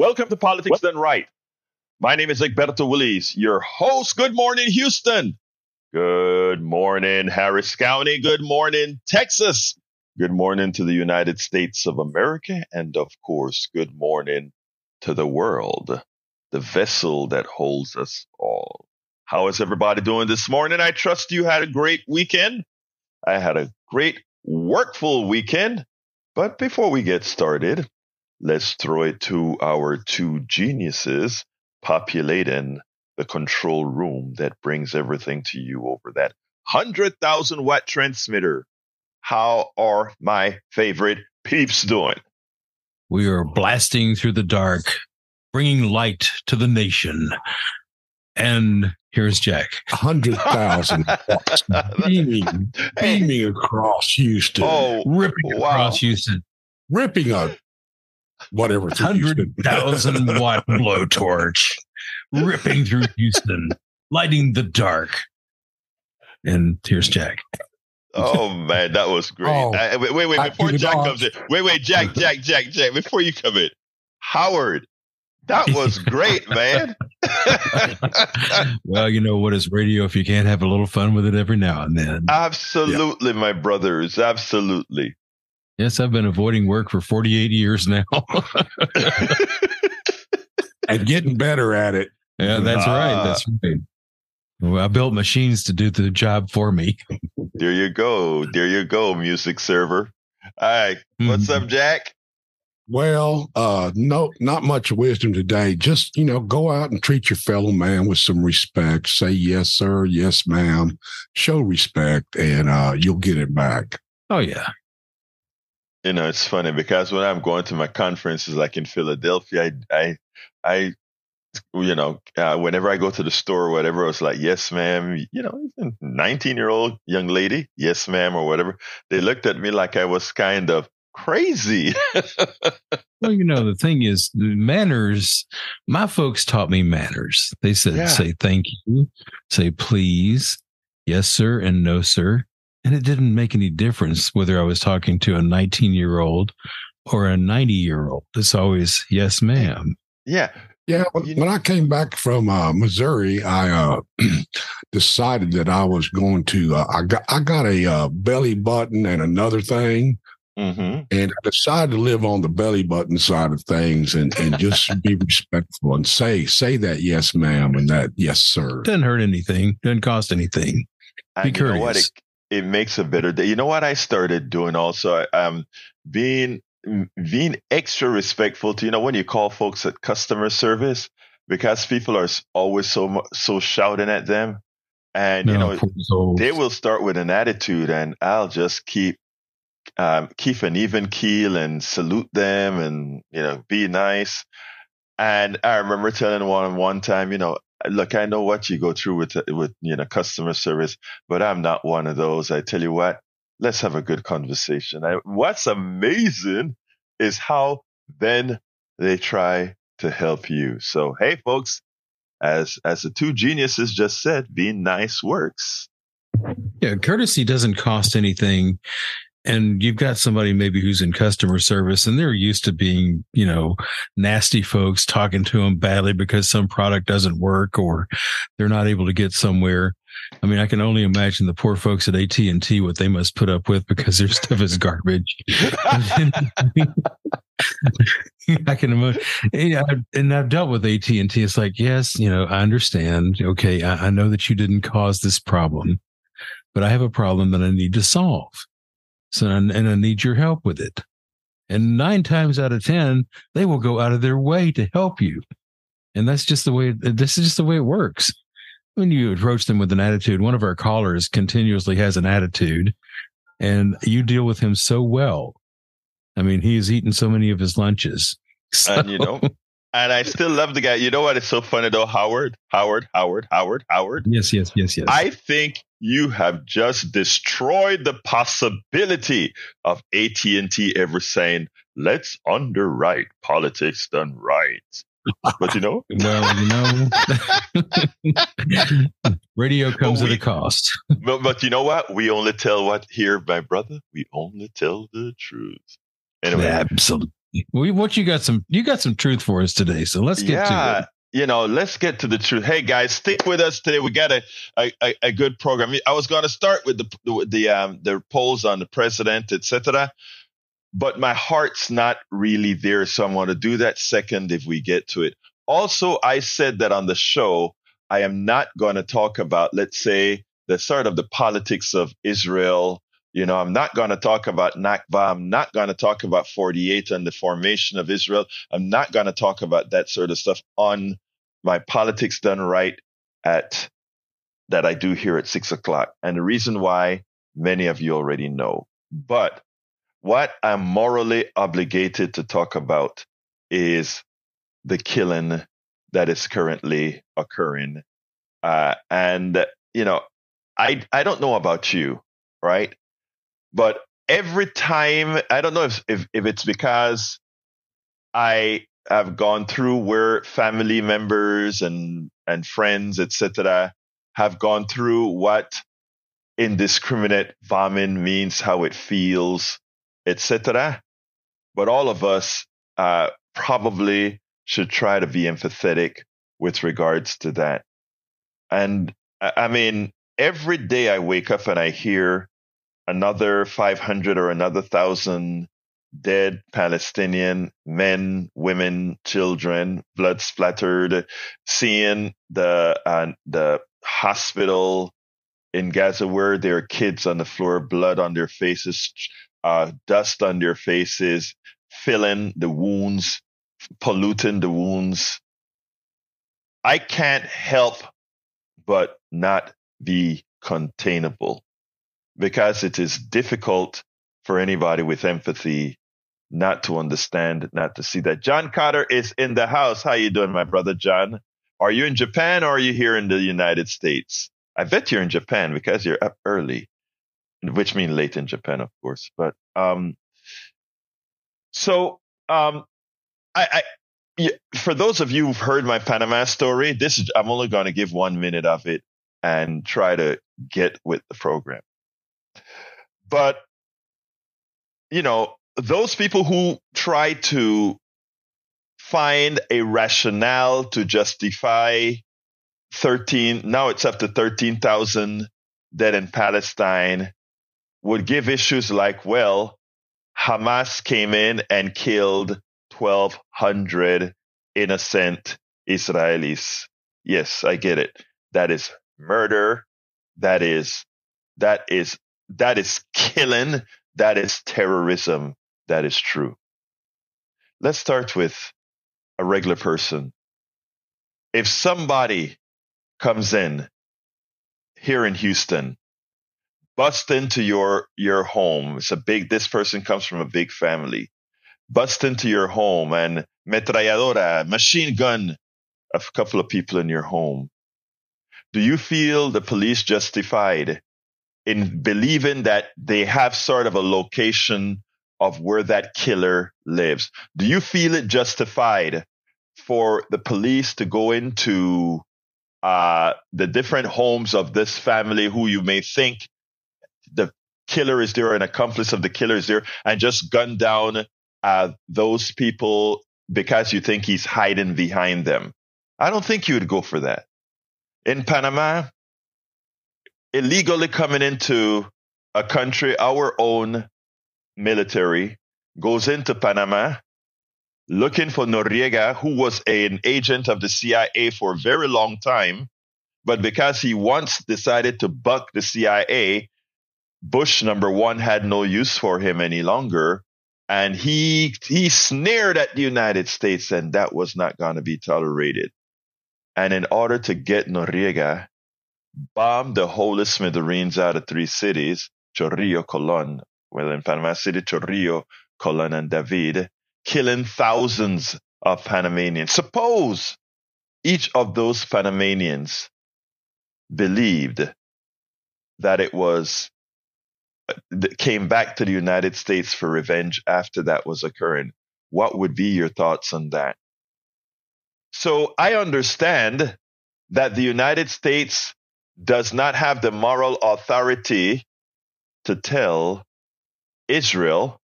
Welcome to Politics Done Right. My name is Egberto Willies, your host. Good morning, Houston. Good morning, Harris County. Good morning, Texas. Good morning to the United States of America. And of course, good morning to the world, the vessel that holds us all. How is everybody doing this morning? I trust you had a great weekend. I had a great workful weekend. But before we get started, let's throw it to our two geniuses populating the control room that brings everything to you over that 100,000 watt transmitter. How are my favorite peeps doing? We are blasting through the dark, bringing light to the nation. And here's Jack. 100,000 watts beaming, beaming across Houston. Oh, ripping wow. across Houston. ripping a whatever. 100,000 watt blowtorch ripping through Houston, lighting the dark. And here's Jack. Oh man, that was great. Oh, Uh, wait, wait, wait, before Jack not. comes in. Wait, wait, Jack, Jack, Jack, Jack, before you come in. Howard, that was great, man. well, you know what is radio if you can't have a little fun with it every now and then. absolutely, my brothers. Absolutely. Yes, I've been avoiding work for 48 years now. and getting better at it. yeah, that's right. Ah. That's right. Well, I built machines to do the job for me. There you go. There you go, music server. All right. What's Mhm. up, Jack? Well, uh, no, not much wisdom today. Just, you know, go out and treat your fellow man with some respect. Say yes, sir. Yes, ma'am. Show respect and, uh, you'll get it back. Oh, yeah. You know, it's funny because when I'm going to my conferences, like in Philadelphia, I, I, I you know, uh, whenever I go to the store or whatever, it's like, yes, ma'am. You know, 19 year old young lady, yes, ma'am, or whatever. They looked at me like I was kind of crazy. Well, you know, the thing is, the manners, my folks taught me manners. They said, Yeah. say thank you, say please, yes, sir, and no, sir. And it didn't make any difference whether I was talking to a 19 year old or a 90 year old. It's always, yes, ma'am. yeah. Yeah, when, You- when I came back from uh, Missouri, I uh, decided that I was going to. Uh, I got I got a uh, belly button and another thing, hmm and I decided to live on the belly button side of things and and just be respectful and say say that yes, ma'am, and that yes, sir. Doesn't hurt anything, doesn't cost anything. And Be you know what? courteous. It, it makes a better day. You know what I started doing also? Um, being being extra respectful to you know when you call folks at customer service because people are always so so shouting at them, and you know they will start with an attitude, and I'll just keep um, keep an even keel and salute them, and you know be nice. And I remember telling one one time, you know, look, I know what you go through with with you know customer service, but I'm not one of those. I tell you what, let's have a good conversation. I, what's amazing is how then they try to help you. So hey, folks, as as the two geniuses just said, being nice works. Yeah, courtesy doesn't cost anything. And you've got somebody maybe who's in customer service and they're used to being, you know, nasty folks talking to them badly because some product doesn't work or they're not able to get somewhere. I mean, I can only imagine the poor folks at AT&T what they must put up with because their stuff is garbage. I can imagine. Yeah, and I've dealt with AT and T. It's like, yes, you know, I understand. Okay, I know that you didn't cause this problem, but I have a problem that I need to solve. So, and I need your help with it. And nine times out of ten, they will go out of their way to help you. And that's just the way. This is just the way it works. When you approach them with an attitude, one of our callers continuously has an attitude, and you deal with him so well. I mean, he has eaten so many of his lunches. and you know, and I still love the guy. You know what is so funny though, Howard, Howard, Howard, Howard, Howard. Yes, yes, yes, yes. I think you have just destroyed the possibility of AT&T ever saying, "Let's underwrite politics done right." But you know, well, you know, radio comes But at a cost. but, but you know what? We only tell what here, my brother. We only tell the truth. Anyway, Absolutely. We what you got some you got some truth for us today. So let's get yeah, to it. You know, let's get to the truth. Hey guys, stick with us today. We got a a, a good program. I was going to start with the the, the um the polls on the president, etc. But my heart's not really there, so I'm going to do that second if we get to it. Also, I said that on the show, I am not going to talk about, let's say, the sort of the politics of Israel you know, I'm not going to talk about Nakba. I'm not going to talk about 48 and the formation of Israel. I'm not going to talk about that sort of stuff on my politics done right at that I do here at six o'clock. And the reason why many of you already know. But what I'm morally obligated to talk about is the killing that is currently occurring. Uh, and, you know, I, I don't know about you, right? But every time, I don't know if, if, if it's because I have gone through where family members and, and friends, etc., have gone through what indiscriminate vomiting means, how it feels, etc. But all of us uh, probably should try to be empathetic with regards to that. And I mean, every day I wake up and I hear another 500 or another thousand dead Palestinian men, women, children, blood splattered, seeing the uh, the hospital in Gaza where there are kids on the floor, blood on their faces, uh, dust on their faces, filling the wounds, polluting the wounds. I can't help but not be containable because it is difficult for anybody with empathy not to understand, not to see that. John Carter is in the house. How you doing, my brother John? Are you in Japan or are you here in the United States? I bet you're in Japan because you're up early, which means late in Japan, of course. But um, so um, I, I for those of you who've heard my Panama story, this is I'm only going to give one minute of it and try to get with the program. But, you know, those people who try to find a rationale to justify 13, now it's up to 13,000 dead in Palestine, would give issues like, well, Hamas came in and killed 1,200 innocent Israelis. Yes, I get it. That is murder. That is, that is that is killing. That is terrorism. That is true. Let's start with a regular person. If somebody comes in here in Houston, bust into your, your home. It's a big, this person comes from a big family. Bust into your home and metralladora, machine gun a couple of people in your home. Do you feel the police justified in believing that they have sort of a location of where that killer lives. Do you feel it justified for the police to go into uh, the different homes of this family who you may think the killer is there, an accomplice of the killer is there, and just gun down uh, those people because you think he's hiding behind them? I don't think you would go for that. In Panama, illegally coming into a country, our own military goes into Panama looking for Noriega, who was an agent of the CIA for a very long time. But because he once decided to buck the CIA, Bush number one had no use for him any longer. And he, he sneered at the United States and that was not going to be tolerated. And in order to get Noriega, bombed the whole of smithereens out of three cities, Chorrillo, Colon, well, in Panama City, Chorrillo, Colon, and David, killing thousands of Panamanians. Suppose each of those Panamanians believed that it was uh, came back to the United States for revenge after that was occurring. What would be your thoughts on that? So I understand that the United States does not have the moral authority to tell Israel,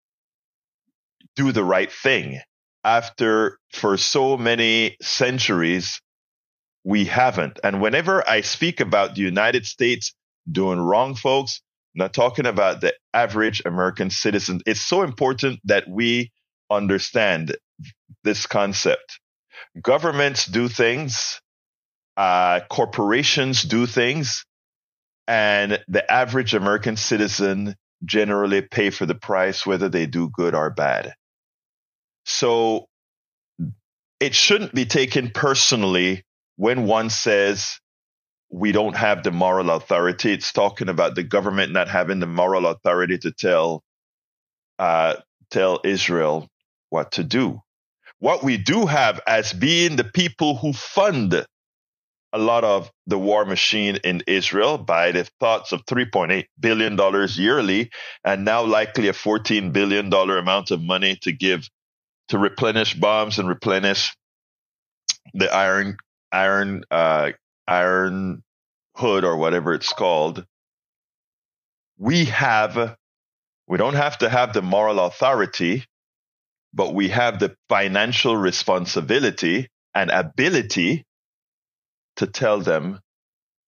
do the right thing after for so many centuries we haven't. And whenever I speak about the United States doing wrong, folks, I'm not talking about the average American citizen. It's so important that we understand this concept. Governments do things, uh, corporations do things, and the average American citizen generally pay for the price, whether they do good or bad. So it shouldn't be taken personally when one says we don't have the moral authority. It's talking about the government not having the moral authority to tell uh, tell Israel what to do. What we do have as being the people who fund a lot of the war machine in Israel by the thoughts of $3.8 billion yearly, and now likely a $14 billion amount of money to give to replenish bombs and replenish the iron, iron, uh, iron hood or whatever it's called. We have, we don't have to have the moral authority, but we have the financial responsibility and ability to tell them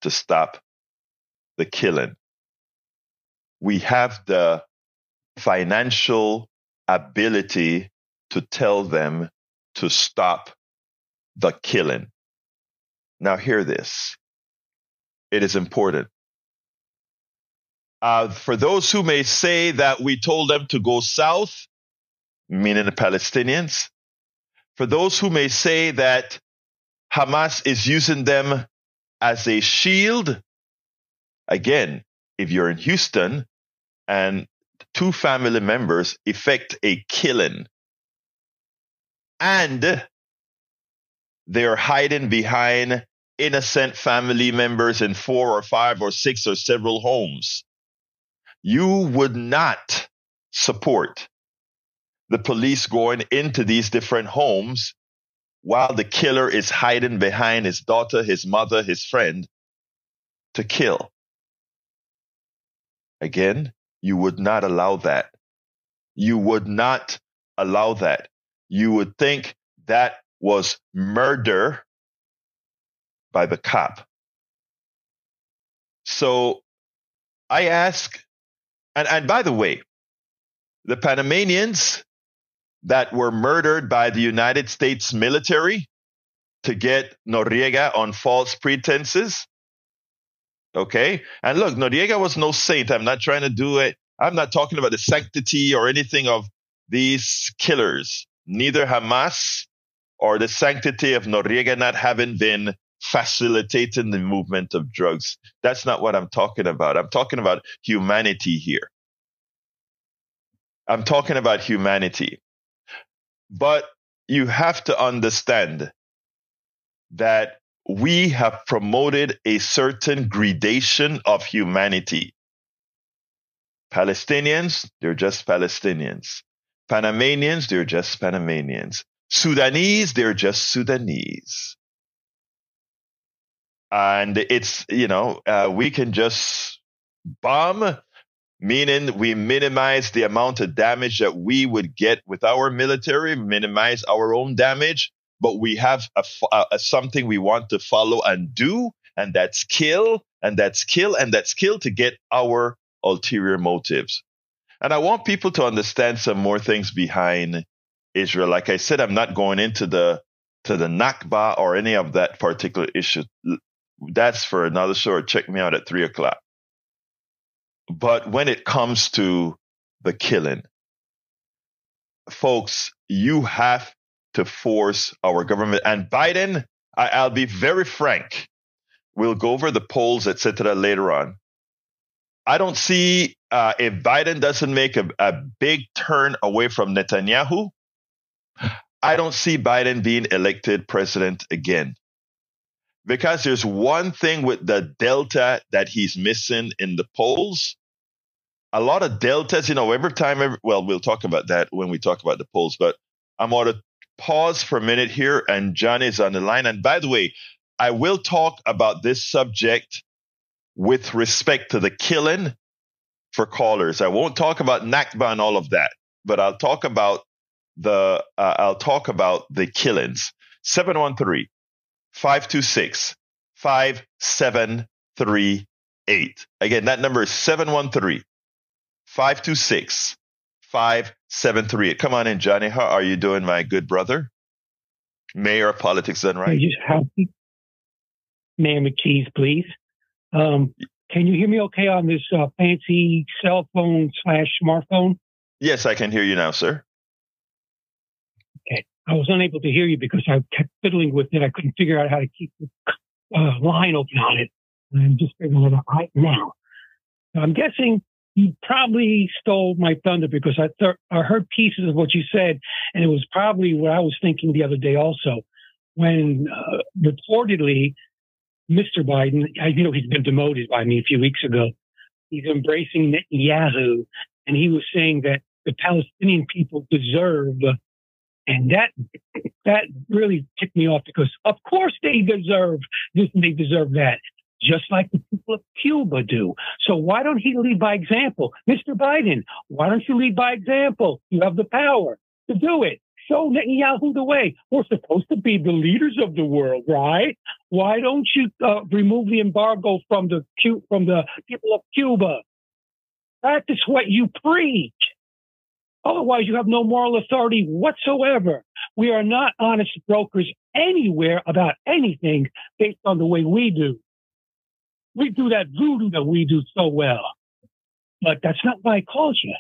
to stop the killing. We have the financial ability to tell them to stop the killing. Now, hear this. It is important. Uh, for those who may say that we told them to go south, meaning the Palestinians, for those who may say that Hamas is using them as a shield. Again, if you're in Houston and two family members effect a killing and they're hiding behind innocent family members in four or five or six or several homes, you would not support the police going into these different homes while the killer is hiding behind his daughter, his mother, his friend to kill. Again, you would not allow that. You would not allow that. You would think that was murder by the cop. So I ask, and, and by the way, the Panamanians that were murdered by the United States military to get Noriega on false pretenses. Okay. And look, Noriega was no saint. I'm not trying to do it. I'm not talking about the sanctity or anything of these killers, neither Hamas or the sanctity of Noriega not having been facilitating the movement of drugs. That's not what I'm talking about. I'm talking about humanity here. I'm talking about humanity. But you have to understand that we have promoted a certain gradation of humanity. Palestinians, they're just Palestinians. Panamanians, they're just Panamanians. Sudanese, they're just Sudanese. And it's, you know, uh, we can just bomb meaning we minimize the amount of damage that we would get with our military, minimize our own damage, but we have a, a, something we want to follow and do, and that's kill, and that's kill, and that's kill to get our ulterior motives. And I want people to understand some more things behind Israel. Like I said, I'm not going into the to the Nakba or any of that particular issue. That's for another show. Check me out at three o'clock. But when it comes to the killing, folks, you have to force our government. And Biden, I, will be very frank. We'll go over the polls, etc. later on. I don't see uh, if Biden doesn't make a, a big turn away from Netanyahu. I don't see Biden being elected president again. Because there's one thing with the delta that he's missing in the polls. A lot of deltas, you know, every time, every, well, we'll talk about that when we talk about the polls, but I'm going to pause for a minute here and John is on the line. And by the way, I will talk about this subject with respect to the killing for callers. I won't talk about Nakba and all of that, but I'll talk about the uh, I'll talk about the killings. 713 526 5738. Again, that number is 713 526 5738. Come on in, Johnny. How are you doing, my good brother? Mayor of Politics Done Right. Mayor McCheese, please. Um, can you hear me okay on this uh, fancy cell phone slash smartphone? Yes, I can hear you now, sir. I was unable to hear you because I kept fiddling with it. I couldn't figure out how to keep the uh, line open on it. I'm just figuring it out right now. So I'm guessing you probably stole my thunder because I th- I heard pieces of what you said, and it was probably what I was thinking the other day also, when uh, reportedly Mr. Biden, I you know he's been demoted by me a few weeks ago. He's embracing Netanyahu, and he was saying that the Palestinian people deserve, and that that really ticked me off because of course they deserve this and they deserve that just like the people of Cuba do. So why don't he lead by example? Mr. Biden, why don't you lead by example? You have the power to do it. Show Netanyahu the way. We're supposed to be the leaders of the world, right? Why don't you uh, remove the embargo from the from the people of Cuba? Practice what you preach. Otherwise, you have no moral authority whatsoever. We are not honest brokers anywhere about anything based on the way we do. We do that voodoo that we do so well. But that's not why I called you.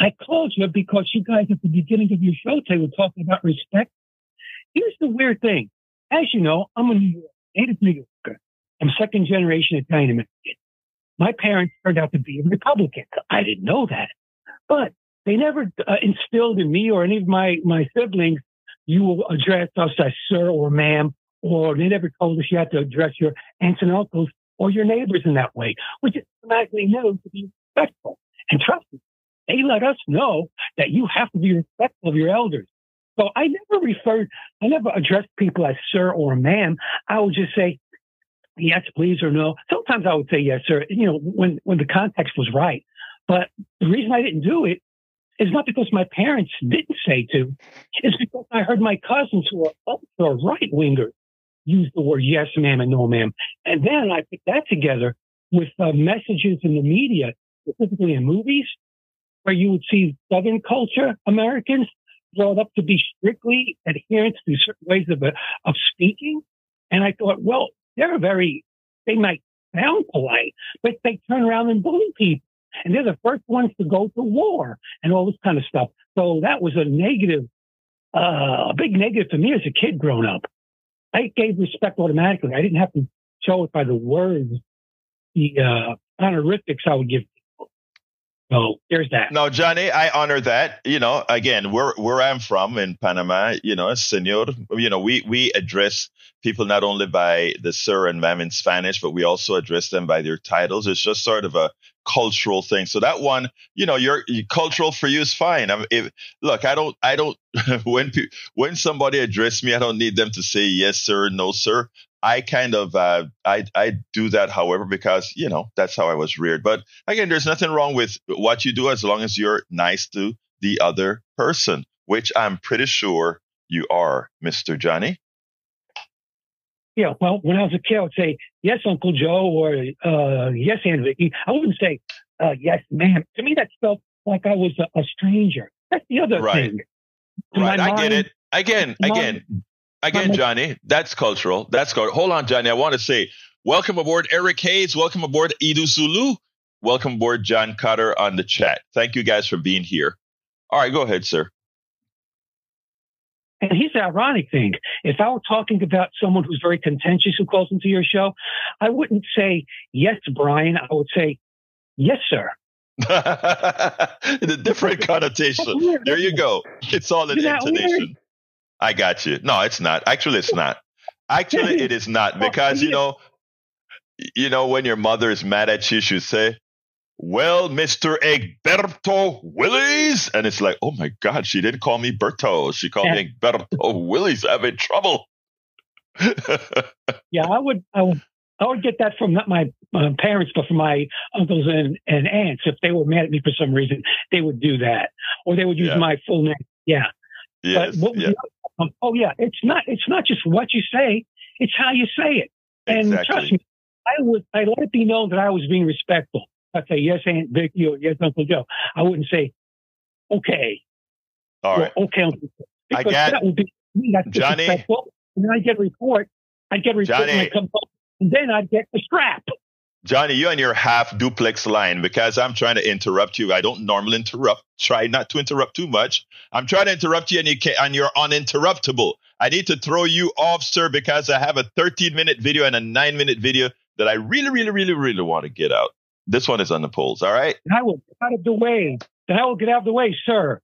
I called you because you guys at the beginning of your show today were talking about respect. Here's the weird thing. As you know, I'm a New York, native New Yorker. I'm second generation Italian American. My parents turned out to be Republicans. I didn't know that. But they never uh, instilled in me or any of my, my siblings, you will address us as sir or ma'am, or they never told us you had to address your aunts and uncles or your neighbors in that way, which is automatically known to be respectful. And trust me, they let us know that you have to be respectful of your elders. So I never referred, I never addressed people as sir or ma'am. I would just say, yes, please, or no. Sometimes I would say yes, sir, you know, when, when the context was right. But the reason I didn't do it is not because my parents didn't say to, it's because I heard my cousins who are ultra right wingers use the word yes, ma'am, and no, ma'am. And then I put that together with uh, messages in the media, specifically in movies, where you would see Southern culture Americans brought up to be strictly adherent to certain ways of, uh, of speaking. And I thought, well, they're very, they might sound polite, but they turn around and bully people. And they're the first ones to go to war and all this kind of stuff. So that was a negative, uh, a big negative for me as a kid growing up. I gave respect automatically. I didn't have to show it by the words, the uh, honorifics I would give people. So there's that. No, Johnny, I honor that. You know, again, where where I'm from in Panama, you know, senor, you know, we we address people not only by the sir and ma'am in Spanish, but we also address them by their titles. It's just sort of a cultural thing. So that one, you know, your, your cultural for you is fine. I mean, if, look, I don't, I don't, when, when somebody address me, I don't need them to say yes, sir, no, sir. I kind of, uh, I, I do that, however, because, you know, that's how I was reared. But again, there's nothing wrong with what you do as long as you're nice to the other person, which I'm pretty sure you are, Mr. Johnny. Yeah, well, when I was a kid, I would say, yes, Uncle Joe, or uh, yes, Aunt Vicky. I wouldn't say, uh, yes, ma'am. To me, that felt like I was a, a stranger. That's the other right. thing. right, I get it. Again, again, again, Johnny, that's cultural. That's cultural. Hold on, Johnny. I want to say, welcome aboard, Eric Hayes. Welcome aboard, Idu Sulu. Welcome aboard, John Cotter on the chat. Thank you guys for being here. All right, go ahead, sir. And here's the ironic thing. If I were talking about someone who's very contentious who calls into your show, I wouldn't say, yes, Brian. I would say, yes, sir. the different connotation. There you go. It's all an intonation. I got you. No, it's not. Actually, it's not. Actually, it is not because you know, you know, when your mother is mad at you, she say, well, Mr. Egberto Willies. And it's like, oh my God, she didn't call me Berto. She called yeah. me Egberto Willies. I'm in trouble. yeah, I would, I would, I would get that from not my uh, parents, but from my uncles and, and aunts. If they were mad at me for some reason, they would do that, or they would use yeah. my full name. Yeah, Yes. But what, yeah. um, oh yeah, it's not. It's not just what you say; it's how you say it. And Exactly. trust me, I would. I let it be known that I was being respectful. I'd say yes, Aunt Vicky, or yes, Uncle Joe. I wouldn't say okay. All or right. okay, Uncle Joe. I Because got- that would be that's Johnny. And then I get a report. I get a report when I Johnny. come home, and then I get the strap. Johnny, you and your half duplex line because I'm trying to interrupt you. I don't normally interrupt. Try not to interrupt too much. I'm trying to interrupt you and you can and you're uninterruptible. I need to throw you off, sir, because I have a 13 minute video and a nine minute video that I really, really, really, really want to get out. This one is on the polls. All right. And I will get out of the way. Then I will get out of the way, sir.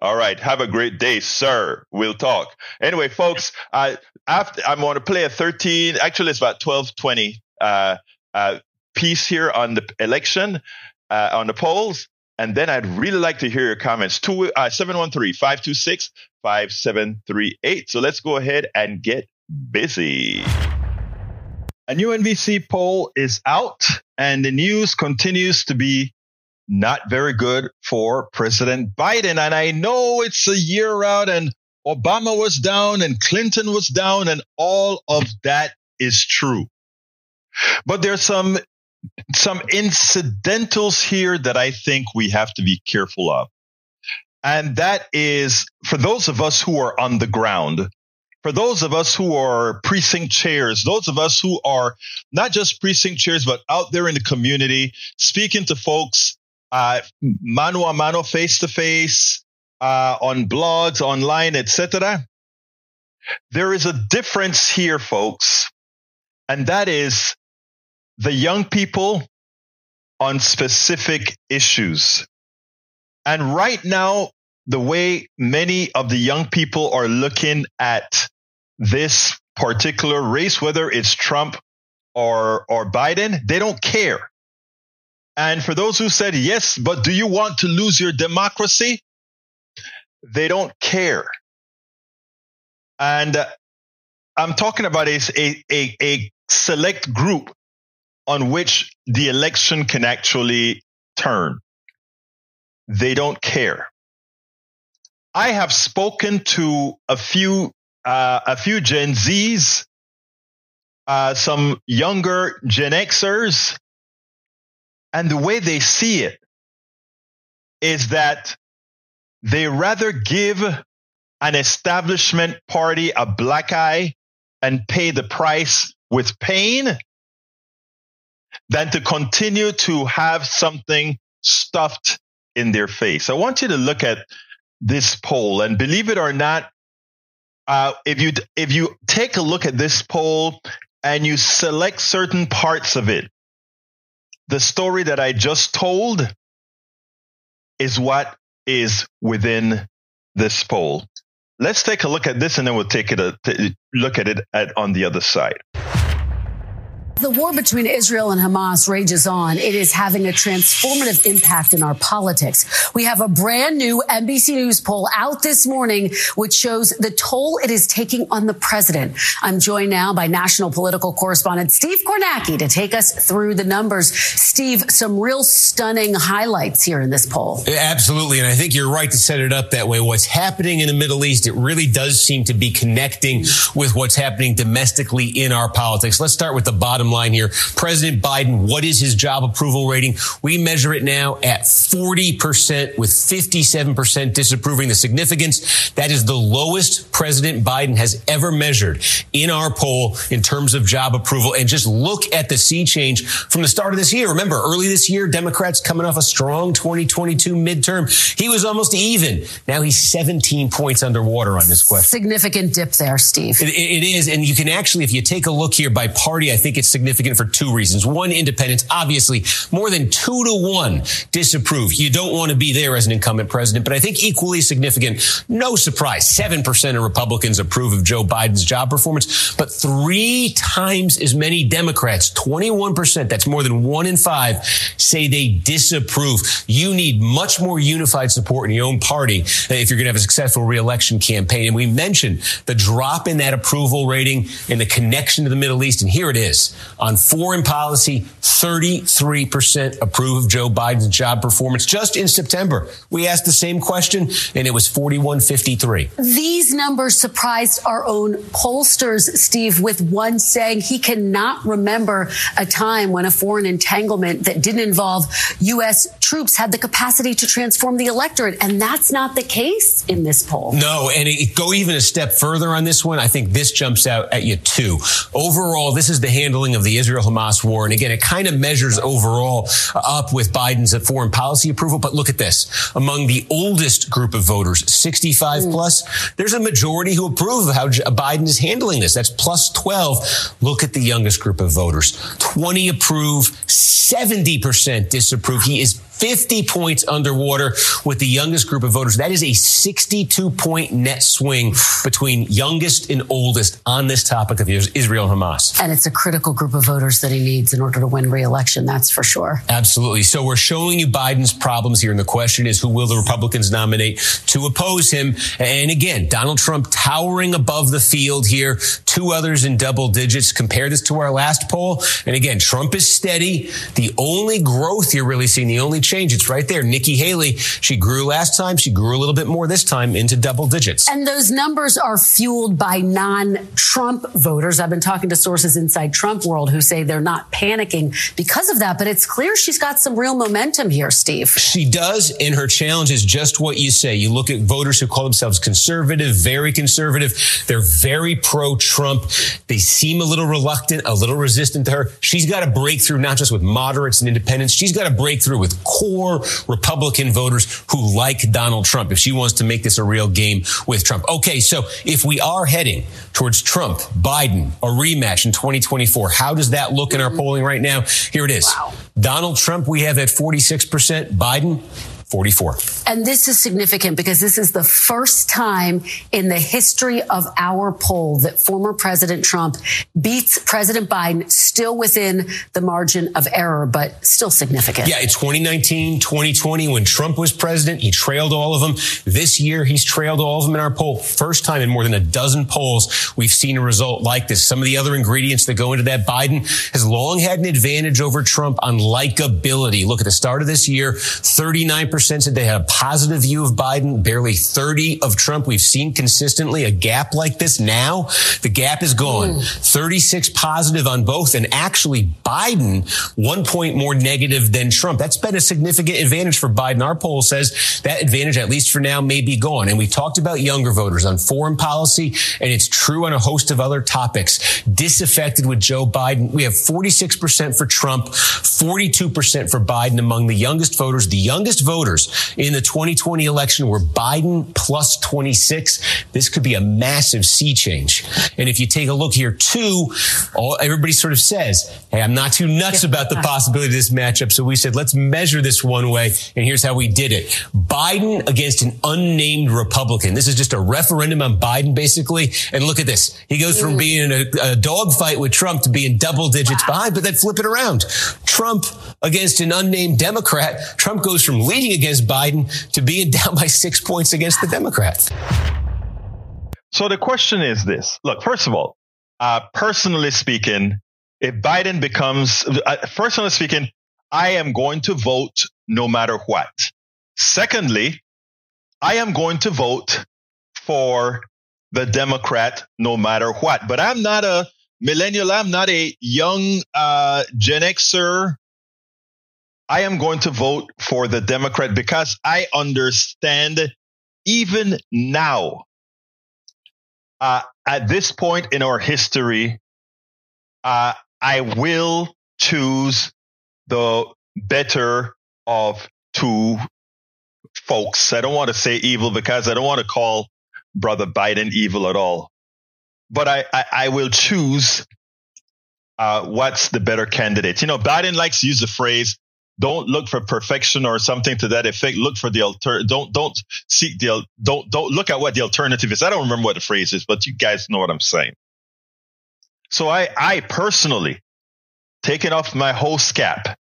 All right. Have a great day, sir. We'll talk. Anyway, folks, uh, after I'm going to play a 13, actually it's about 12, 20, uh, uh, piece here on the election, uh, on the polls. And then I'd really like to hear your comments. Two, uh, 713-526-5738. So let's go ahead and get busy. A new NBC poll is out and the news continues to be not very good for President Biden. And I know it's a year out and Obama was down and Clinton was down and all of that is true. But there's some some incidentals here that I think we have to be careful of. And that is for those of us who are on the ground, for those of us who are precinct chairs, those of us who are not just precinct chairs, but out there in the community, speaking to folks, uh, mano a mano, face to face, on blogs, online, etc. There is a difference here, folks, and that is the young people on specific issues. And right now, the way many of the young people are looking at this particular race, whether it's Trump or, or Biden, they don't care. And for those who said, yes, but do you want to lose your democracy? They don't care. And uh, I'm talking about a, a, a, a select group on which the election can actually turn. They don't care. I have spoken to a few, uh, a few Gen Zs, uh, some younger Gen Xers, and the way they see it is that they rather give an establishment party a black eye and pay the price with pain than to continue to have something stuffed in their face. I want you to look at this poll and believe it or not, uh, if you if you take a look at this poll and you select certain parts of it, the story that I just told is what is within this poll. Let's take a look at this and then we'll take it a, look at it at, on the other side. The war between Israel and Hamas rages on. It is having a transformative impact in our politics. We have a brand new NBC News poll out this morning, which shows the toll it is taking on the president. I'm joined now by national political correspondent Steve Kornacki to take us through the numbers. Steve, some real stunning highlights here in this poll. Absolutely. And I think you're right to set it up that way. What's happening in the Middle East, it really does seem to be connecting with what's happening domestically in our politics. Let's start with the bottom line here. President Biden, what is his job approval rating? We measure it now at 40% with 57% disapproving the significance. That is the lowest President Biden has ever measured in our poll in terms of job approval. And just look at the sea change from the start of this year. Remember, early this year, Democrats coming off a strong 2022 midterm. He was almost even. Now he's 17 points underwater on this question. Significant dip there, Steve. It, it is. And you can actually, if you take a look here by party, I think it's significant for two reasons. One, independents, obviously more than two to one disapprove. You don't want to be there as an incumbent president, but I think equally significant, no surprise, 7% of Republicans approve of Joe Biden's job performance, but three times as many Democrats, 21%, that's more than one in five, say they disapprove. You need much more unified support in your own party if you're going to have a successful reelection campaign. And we mentioned the drop in that approval rating and the connection to the Middle East. And here it is. On foreign policy, 33% approve of Joe Biden's job performance. Just in September, we asked the same question and it was 4153. These numbers surprised our own pollsters, Steve, with one saying he cannot remember a time when a foreign entanglement that didn't involve U.S. troops had the capacity to transform the electorate. And that's not the case in this poll. No, and it, go even a step further on this one. I think this jumps out at you too. Overall, this is the handling of the Israel Hamas war. And again, it kind of measures overall up with Biden's foreign policy approval. But look at this. Among the oldest group of voters, 65 mm. plus, there's a majority who approve of how Biden is handling this. That's plus 12. Look at the youngest group of voters. 20 approve, 70% disapprove. He is 50 points underwater with the youngest group of voters. That is a 62 point net swing between youngest and oldest on this topic of Israel and Hamas. And it's a critical group of voters that he needs in order to win re-election. That's for sure. Absolutely. So we're showing you Biden's problems here. And the question is, who will the Republicans nominate to oppose him? And again, Donald Trump towering above the field here, two others in double digits. Compare this to our last poll. And again, Trump is steady. The only growth you're really seeing, the only change. It's right there. Nikki Haley, she grew last time. She grew a little bit more this time into double digits. And those numbers are fueled by non-Trump voters. I've been talking to sources inside Trump world who say they're not panicking because of that, but it's clear she's got some real momentum here, Steve. She does, and her challenge is just what you say. You look at voters who call themselves conservative, very conservative. They're very pro-Trump. They seem a little reluctant, a little resistant to her. She's got a breakthrough, not just with moderates and independents. She's got a breakthrough with core Republican voters who like Donald Trump if she wants to make this a real game with Trump. Okay, so if we are heading towards Trump, Biden, a rematch in 2024, how does that look in our polling right now? Here it is. Wow. Donald Trump, we have at 46%. Biden, 44. And this is significant because this is the first time in the history of our poll that former President Trump beats President Biden still within the margin of error, but still significant. Yeah, it's 2019, 2020 when Trump was president. He trailed all of them. This year, he's trailed all of them in our poll. First time in more than a dozen polls, we've seen a result like this. Some of the other ingredients that go into that, Biden has long had an advantage over Trump on likability. Look at the start of this year, 39% percent said they had a positive view of Biden, barely 30 of Trump. We've seen consistently a gap like this. Now the gap is gone. Mm. 36 positive on both. And actually Biden, one point more negative than Trump. That's been a significant advantage for Biden. Our poll says that advantage, at least for now, may be gone. And we talked about younger voters on foreign policy, and it's true on a host of other topics. Disaffected with Joe Biden. We have 46% for Trump, 42% for Biden among the youngest voters. The youngest voter voters in the 2020 election were Biden plus 26. This could be a massive sea change. And if you take a look here too, all, everybody sort of says, Hey, I'm not too nuts about the possibility of this matchup. So we said, let's measure this one way. And here's how we did it. Biden against an unnamed Republican. This is just a referendum on Biden, basically. And look at this. He goes from mm. being in a, a dogfight with Trump to being double digits behind, but then flip it around. Trump against an unnamed Democrat. Trump goes from leading against Biden to being down by six points against the Democrats. So the question is this. Look, first of all, uh, personally speaking, if Biden becomes, uh, personally speaking, I am going to vote no matter what. Secondly, I am going to vote for the Democrat no matter what. But I'm not a millennial. I'm not a young uh, Gen Xer I am going to vote for the Democrat because I understand even now, uh, at this point in our history, uh, I will choose the better of two folks. I don't want to say evil because I don't want to call brother Biden evil at all, but I, I, I will choose uh, what's the better candidate. You know, Biden likes to use the phrase, don't look for perfection or something to that effect. Look for the alter. Don't don't seek the don't don't look at what the alternative is. I don't remember what the phrase is, but you guys know what I'm saying. So I I personally, taking off my host cap,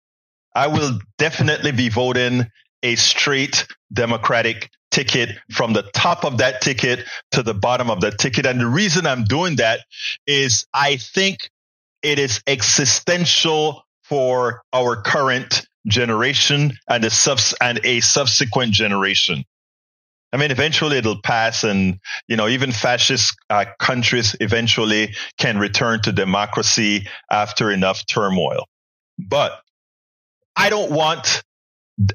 I will definitely be voting a straight Democratic ticket from the top of that ticket to the bottom of that ticket. And the reason I'm doing that is I think it is existential for our current generation and a subs and a subsequent generation. I mean, eventually it'll pass, and you know, even fascist uh, countries eventually can return to democracy after enough turmoil. But I don't want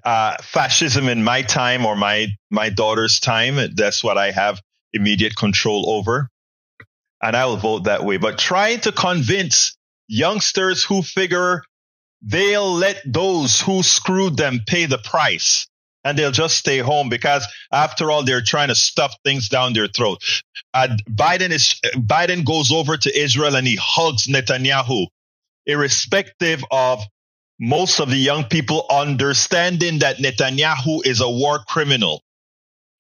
uh, fascism in my time or my my daughter's time. That's what I have immediate control over, and I will vote that way. But trying to convince youngsters who figure they'll let those who screwed them pay the price and they'll just stay home because after all they're trying to stuff things down their throat. Uh, biden is biden goes over to israel and he hugs netanyahu irrespective of most of the young people understanding that netanyahu is a war criminal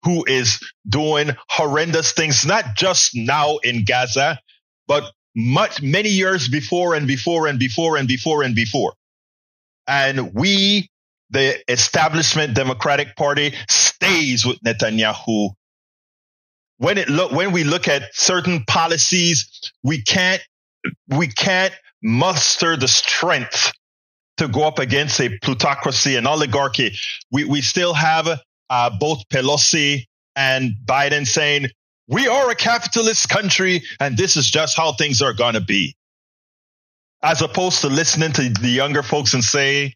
who is doing horrendous things not just now in gaza but much many years before and before and before and before and before and we, the establishment Democratic Party, stays with Netanyahu. When it look, when we look at certain policies, we can't, we can't muster the strength to go up against a plutocracy and oligarchy. We, we still have uh, both Pelosi and Biden saying, we are a capitalist country and this is just how things are going to be as opposed to listening to the younger folks and say,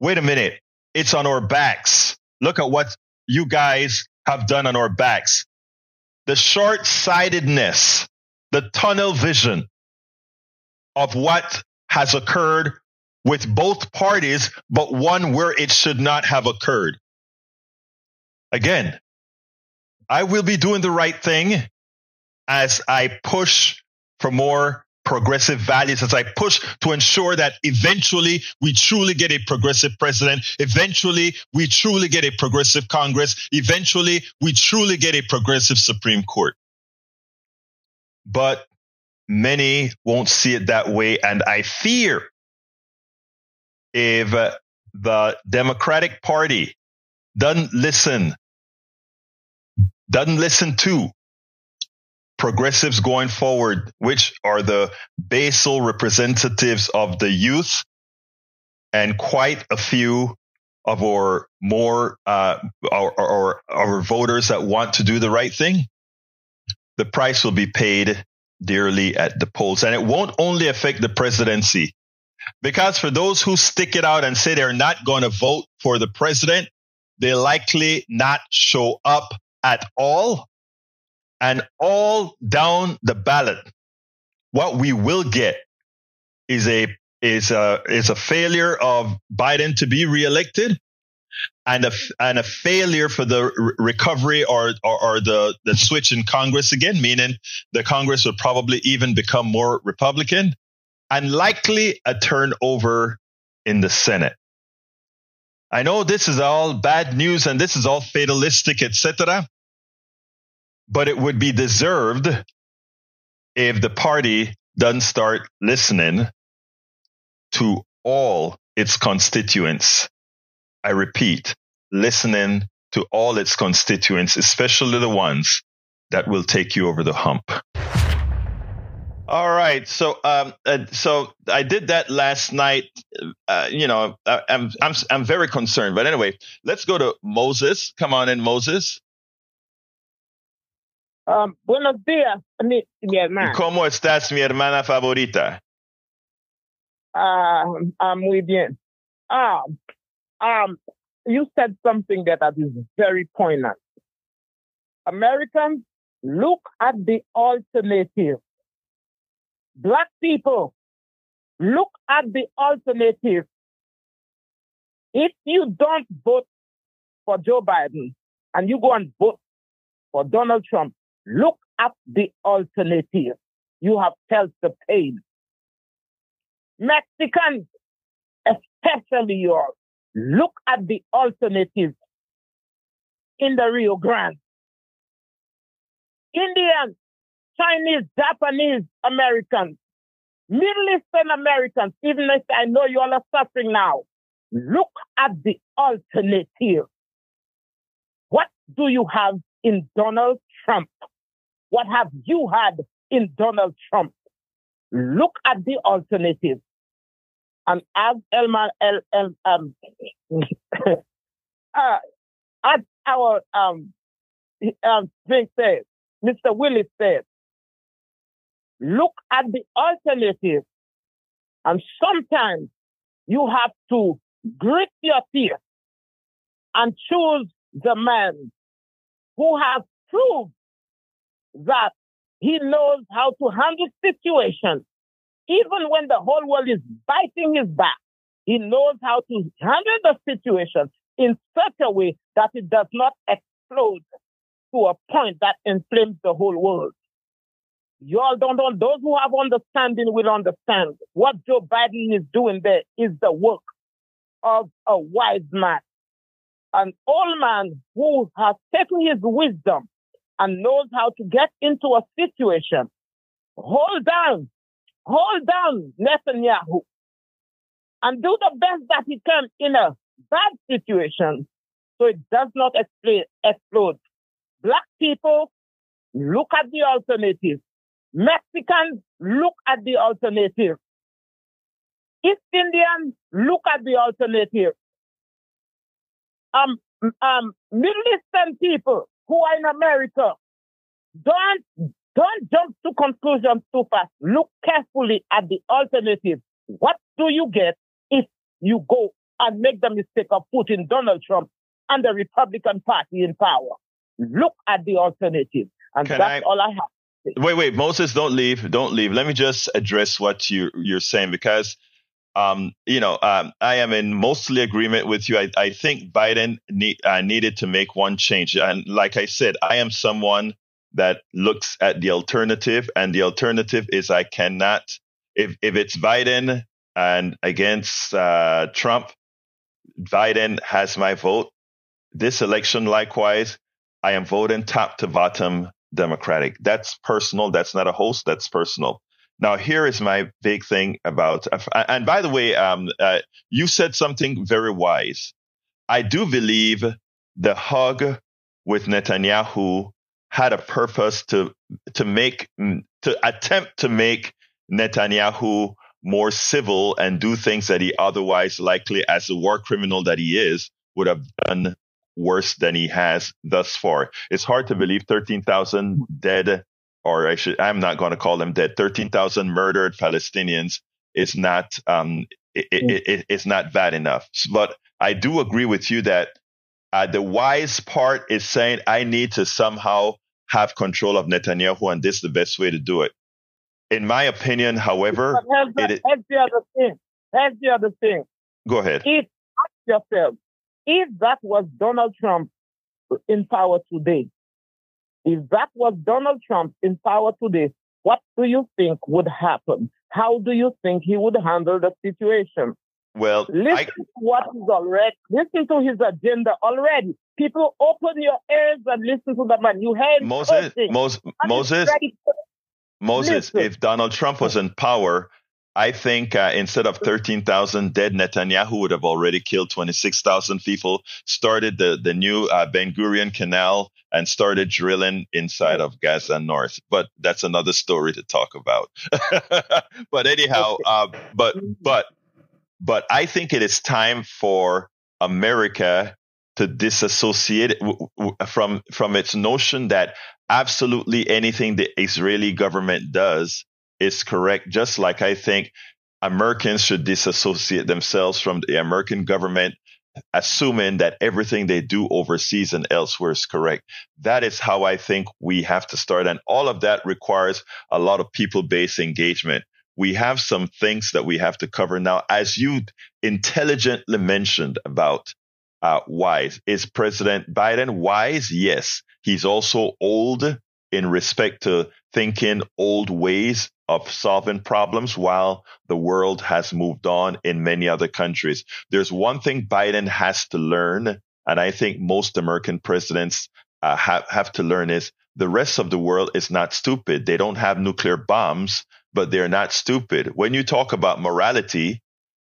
wait a minute, it's on our backs. Look at what you guys have done on our backs. The short sightedness, the tunnel vision of what has occurred with both parties, but one where it should not have occurred. Again, I will be doing the right thing as I push for more progressive values as I push to ensure that eventually we truly get a progressive president. Eventually we truly get a progressive Congress. Eventually we truly get a progressive Supreme Court. But many won't see it that way. And I fear if the Democratic Party doesn't listen, doesn't listen to progressives going forward, which are the basal representatives of the youth and quite a few of our more uh, our, our, our voters that want to do the right thing, the price will be paid dearly at the polls. And it won't only affect the presidency, because for those who stick it out and say they're not going to vote for the president, they likely not show up at all and all down the ballot, what we will get is a is a is a failure of Biden to be reelected, and a and a failure for the re- recovery or, or or the the switch in Congress again, meaning the Congress would probably even become more Republican, and likely a turnover in the Senate. I know this is all bad news and this is all fatalistic, etc but it would be deserved if the party doesn't start listening to all its constituents. I repeat, listening to all its constituents, especially the ones that will take you over the hump. All right, so um, uh, so I did that last night. Uh, you know, I, I'm I'm I'm very concerned, but anyway, let's go to Moses. Come on in, Moses. Um, buenos días, mi, mi hermana. ¿Cómo estás, mi hermana favorita? Uh, uh, muy bien. Um, um, you said something that is very poignant. Americans, look at the alternative. Black people, look at the alternative. If you don't vote for Joe Biden and you go and vote for Donald Trump, Look at the alternative. You have felt the pain. Mexicans, especially yours, look at the alternative in the Rio Grande. Indians, Chinese, Japanese Americans, Middle Eastern Americans, even if I know you all are suffering now, look at the alternative. What do you have in Donald Trump? What have you had in Donald Trump? look at the alternative. And as Elman, El, El, um, uh, as our um, um, thing says, Mr. Willis said, look at the alternative. And sometimes you have to grit your teeth and choose the man who has proved that he knows how to handle situations. Even when the whole world is biting his back, he knows how to handle the situation in such a way that it does not explode to a point that inflames the whole world. You all don't know. Those who have understanding will understand. What Joe Biden is doing there is the work of a wise man, an old man who has taken his wisdom and knows how to get into a situation. Hold down, hold down Netanyahu and do the best that he can in a bad situation so it does not explode. Black people, look at the alternative. Mexicans, look at the alternative. East Indians, look at the alternative. Um, um, Middle Eastern people who are in America, don't don't jump to conclusions too fast. Look carefully at the alternative. What do you get if you go and make the mistake of putting Donald Trump and the Republican Party in power? Look at the alternative. And Can that's I, all I have. Wait, wait, Moses, don't leave. Don't leave. Let me just address what you, you're saying because, um, you know, um, I am in mostly agreement with you. I, I think Biden need, uh, needed to make one change. And like I said, I am someone that looks at the alternative, and the alternative is I cannot, if, if it's Biden and against uh, Trump, Biden has my vote. This election, likewise, I am voting top to bottom Democratic. That's personal. That's not a host. That's personal. Now, here is my big thing about, and by the way, um, uh, you said something very wise. I do believe the hug with Netanyahu had a purpose to to make to attempt to make Netanyahu more civil and do things that he otherwise likely as a war criminal that he is would have done worse than he has thus far. It's hard to believe 13,000 dead, or I should, I'm not going to call them dead, 13,000 murdered Palestinians is not, um, it, it, it, it's not bad enough. But I do agree with you that uh, the wise part is saying I need to somehow have control of Netanyahu, and this is the best way to do it. In my opinion, however, here's the, here's the other thing. Here's the other thing. Go ahead. If ask yourself, if that was Donald Trump in power today, if that was Donald Trump in power today, what do you think would happen? How do you think he would handle the situation? Well, listen I... to what is already. Listen to his agenda already. People, open your ears and listen to the man. You heard Moses. Moses. Moses. Moses. If Donald Trump was in power, I think uh, instead of 13,000 dead, Netanyahu would have already killed 26,000 people, started the, the new uh, Ben Gurion Canal, and started drilling inside of Gaza North. But that's another story to talk about. but anyhow, uh, but but but I think it is time for America to disassociate from from its notion that absolutely anything the Israeli government does is correct, just like I think Americans should disassociate themselves from the American government, assuming that everything they do overseas and elsewhere is correct. That is how I think we have to start. And all of that requires a lot of people based engagement. We have some things that we have to cover now. As you intelligently mentioned about uh, wise, is President Biden wise? Yes. He's also old in respect to thinking old ways of solving problems while the world has moved on in many other countries. There's one thing Biden has to learn, and I think most American presidents uh, have, have to learn is the rest of the world is not stupid. They don't have nuclear bombs, but they're not stupid. When you talk about morality,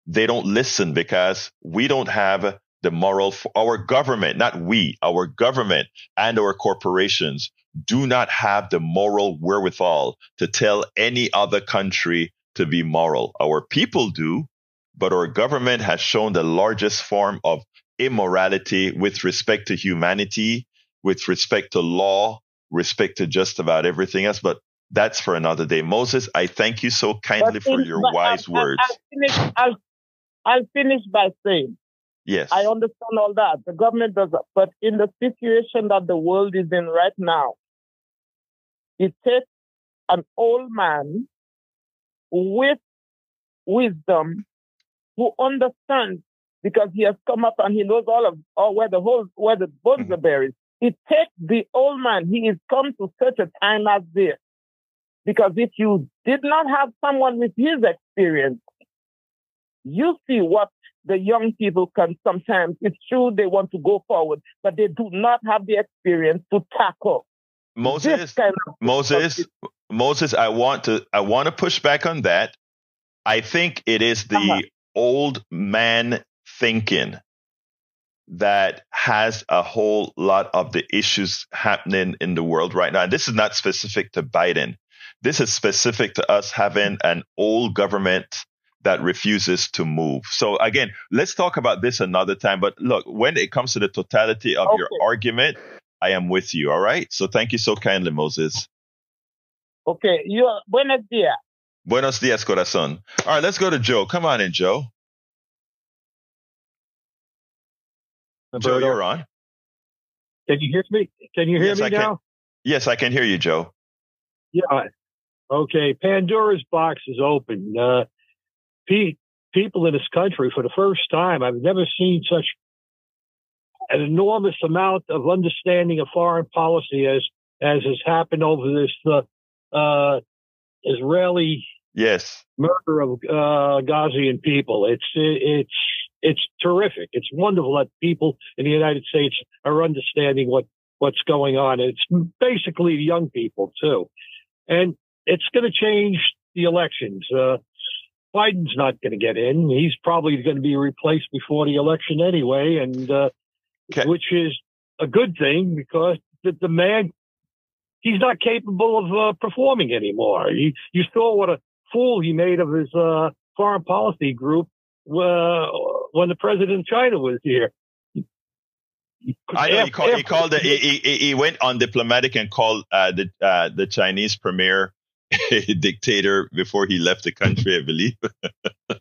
they don't listen because we don't have the moral, our government, not we, our government and our corporations do not have the moral wherewithal to tell any other country to be moral. Our people do, but our government has shown the largest form of immorality with respect to humanity, with respect to law, respect to just about everything else. But that's for another day. Moses, I thank you so kindly for your wise I'll, words. I'll finish, I'll, I'll finish by saying Yes. I understand all that. The government does that. But in the situation that the world is in right now, it takes an old man with wisdom who understands because he has come up and he knows all of all where the whole where the bones Mhm. are buried. It takes the old man. He is come to such a time as this. Because if you did not have someone with his experience, you see what the young people can sometimes, it's true they want to go forward, but they do not have the experience to tackle this Moses, kind of Moses, Moses, I want to I want to push back on that. I think it is the Uh-huh. old man thinking that has a whole lot of the issues happening in the world right now. And this is not specific to Biden. This is specific to us having an old government that refuses to move. So again, let's talk about this another time. But look, when it comes to the totality of your argument, I am with you. All right. So thank you so kindly, Moses. Okay, you buenos dias. Buenos dias, corazón. All right, let's go to Joe. Come on in, Joe. Joe, you're on. Can you hear me? Can you hear Yes, me I can. now? Yes, I can hear you, Joe. Yeah. Okay. Pandora's box is open. Uh, pe- people in this country, for the first time, I've never seen such an enormous amount of understanding of foreign policy as as has happened over this uh, uh, Israeli Yes. murder of uh, Ghazian people. It's it's it's terrific. It's wonderful that people in the United States are understanding what what's going on. It's basically young people too, and it's going to change the elections. Uh, Biden's not going to get in. He's probably going to be replaced before the election anyway, and uh, Okay. which is a good thing because the, the man he's not capable of uh, performing anymore. He, you saw what a fool he made of his uh, foreign policy group uh, when the president of China was here. I know he called. He called. He, he he went undiplomatic and called uh, the uh, the Chinese premier dictator before he left the country. I believe.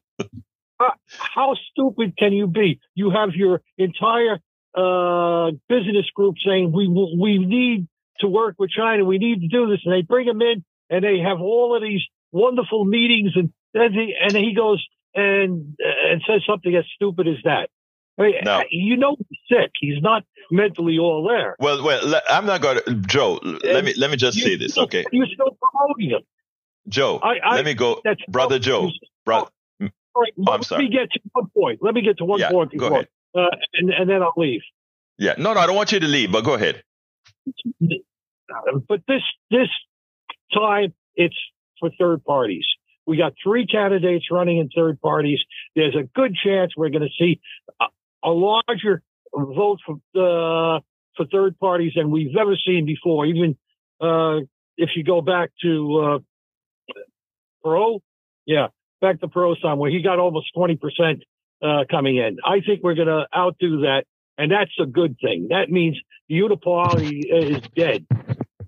how stupid can you be? You have your entire uh, business group saying we we need to work with China. We need to do this, and they bring him in, and they have all of these wonderful meetings, and he, and he goes and and says something as stupid as that. I mean, No. you know he's sick. He's not mentally all there. Well, well, I'm not going to Joe. Let me let me just say this, okay, You're still promoting him. Joe. I, I let me go, brother Joe. Bro, All right, Oh, I'm let sorry. me get to one point. Let me get to one Yeah, point go before, ahead. uh, and, and then I'll leave. yeah, no, no, I don't want you to leave, but go ahead. But this this time, it's for third parties. We got three candidates running in third parties. There's a good chance we're going to see a, larger vote for uh, for third parties than we've ever seen before. Even uh, if you go back to uh, Perot, yeah, back to Perot time where he got almost twenty percent uh, coming in. I think we're going to outdo that, and that's a good thing. That means the uniparty is dead.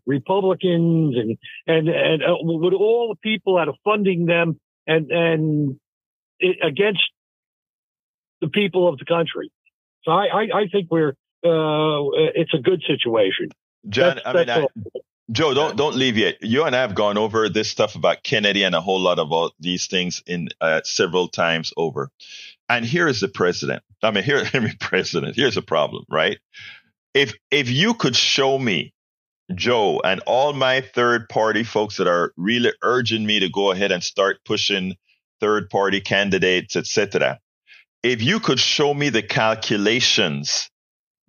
Republicans and and and uh, with all the people that are funding them and and it, against the people of the country. So I I, I think we're uh, it's a good situation. John, That's- I mean, I. Joe, don't don't leave yet. You and I have gone over this stuff about Kennedy and a whole lot of all these things in uh, several times over. And here is the president. I mean, here, I mean, president. Here's a problem, right? If if you could show me, Joe, and all my third party folks that are really urging me to go ahead and start pushing third party candidates, etc. If you could show me the calculations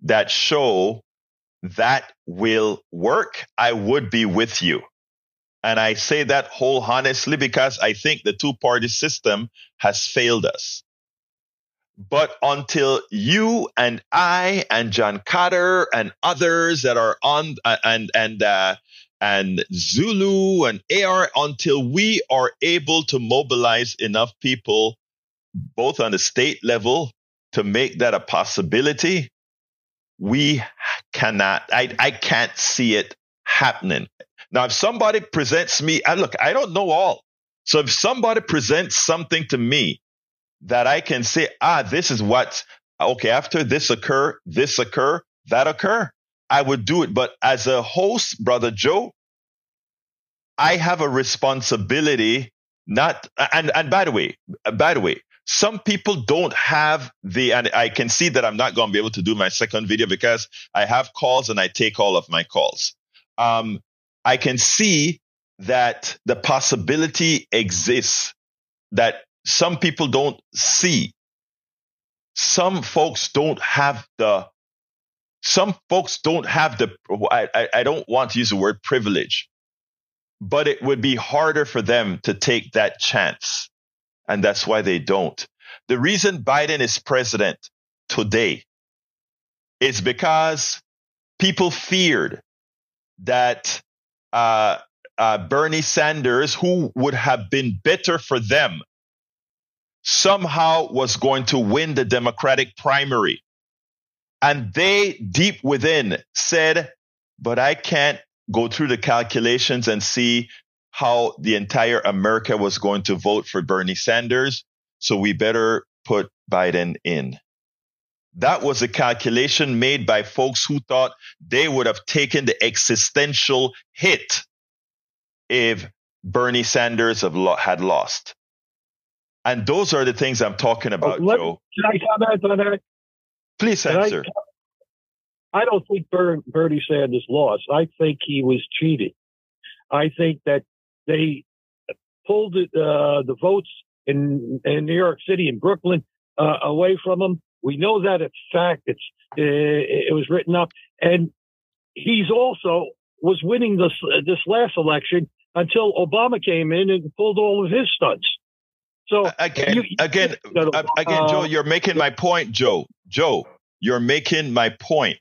that show that will work, I would be with you. And I say that whole honestly because I think the two party system has failed us. But until you and I and John Carter and others that are on uh, and and uh, and Zulu and AR, until we are able to mobilize enough people, both on the state level, to make that a possibility, we cannot. I I can't see it happening. Now, if somebody presents me, I look, I don't know all. So if somebody presents something to me that I can say, ah, this is what, okay, after this occur, this occur, that occur, I would do it. But as a host, brother Joe, I have a responsibility not, and, and by the way, by the way, some people don't have the, and I can see that I'm not going to be able to do my second video because I have calls and I take all of my calls. Um, I can see that the possibility exists that some people don't see. Some folks don't have the, some folks don't have the, I, I don't want to use the word privilege, but it would be harder for them to take that chance. And that's why they don't. The reason Biden is president today is because people feared that uh, uh, Bernie Sanders, who would have been better for them, somehow was going to win the Democratic primary. And they, deep within, said, But I can't go through the calculations and see how the entire America was going to vote for Bernie Sanders. So we better put Biden in. That was a calculation made by folks who thought they would have taken the existential hit if Bernie Sanders had lost. And those are the things I'm talking about, let, Joe. Can I comment on that? Please Can answer. I, I don't think Ber- Bernie Sanders lost. I think he was cheated. I think that they pulled uh, the votes in, in New York City and Brooklyn uh, away from him. We know that it's fact. It's uh, it was written up, and he's also was winning this this last election until Obama came in and pulled all of his stunts. So again, you, again, uh, again, Joe, you're making my point, Joe. Joe, you're making my point.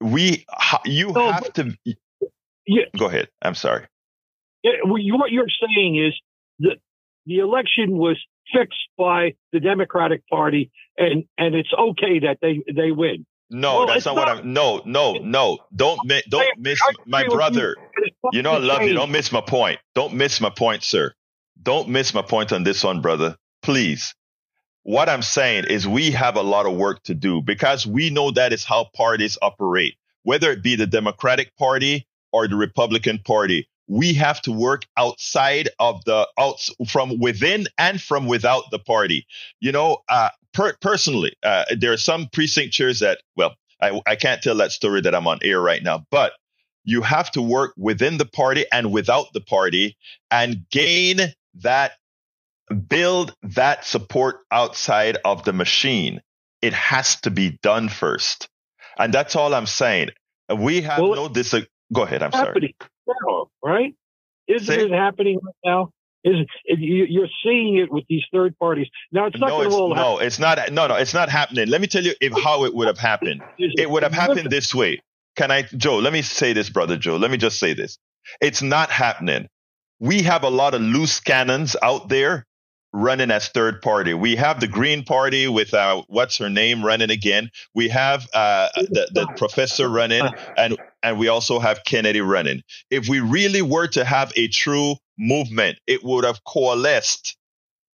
We, you no, have to. Yeah, go ahead. I'm sorry. Yeah, what you're saying is that the election was fixed by the Democratic Party, and and it's okay that they they win. No, well, that's not, not, what I'm. No, no, no. Don't don't miss my brother. You know I love you. Don't miss my point. Don't miss my point, sir. Don't miss my point on this one, brother. Please. What I'm saying is we have a lot of work to do because we know that is how parties operate, whether it be the Democratic Party or the Republican Party we have to work outside of the out from within and from without the party. You know, uh, per- personally, uh, there are some precinct chairs that, well, I, I can't tell that story that I'm on air right now, but you have to work within the party and without the party and gain that, build that support outside of the machine. It has to be done first. And that's all I'm saying. We have well, no dis. Go ahead. I'm sorry now, right? Isn't See? it happening right now? Is it, you're seeing it with these third parties now? It's not no, going to roll. No, it's not. No, no, it's not happening. Let me tell you if how it would have happened. it would have happened this way. Can I, Joe? Let me say this, brother Joe. Let me just say this. It's not happening. We have a lot of loose cannons out there running as third party. We have the Green Party with uh, what's her name running again. We have uh, the, the professor running, and and we also have Kennedy running. If we really were to have a true movement, it would have coalesced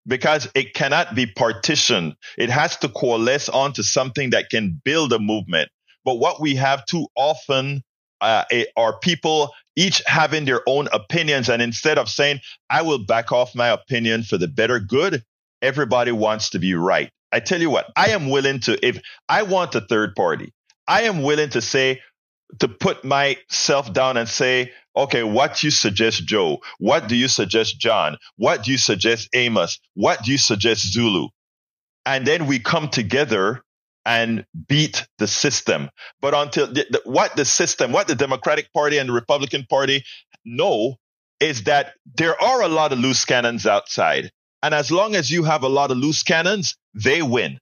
because it cannot be partitioned. It has to coalesce onto something that can build a movement. But what we have too often uh, are people each having their own opinions. And instead of saying, I will back off my opinion for the better good, everybody wants to be right. I tell you what, I am willing to, if I want a third party, I am willing to say, to put myself down and say, okay, what do you suggest, Joe? What do you suggest, John? What do you suggest, Amos? What do you suggest, Zulu? And then we come together and beat the system. But until the, the, what the system, what the Democratic Party and the Republican Party know is that there are a lot of loose cannons outside. And as long as you have a lot of loose cannons, they win.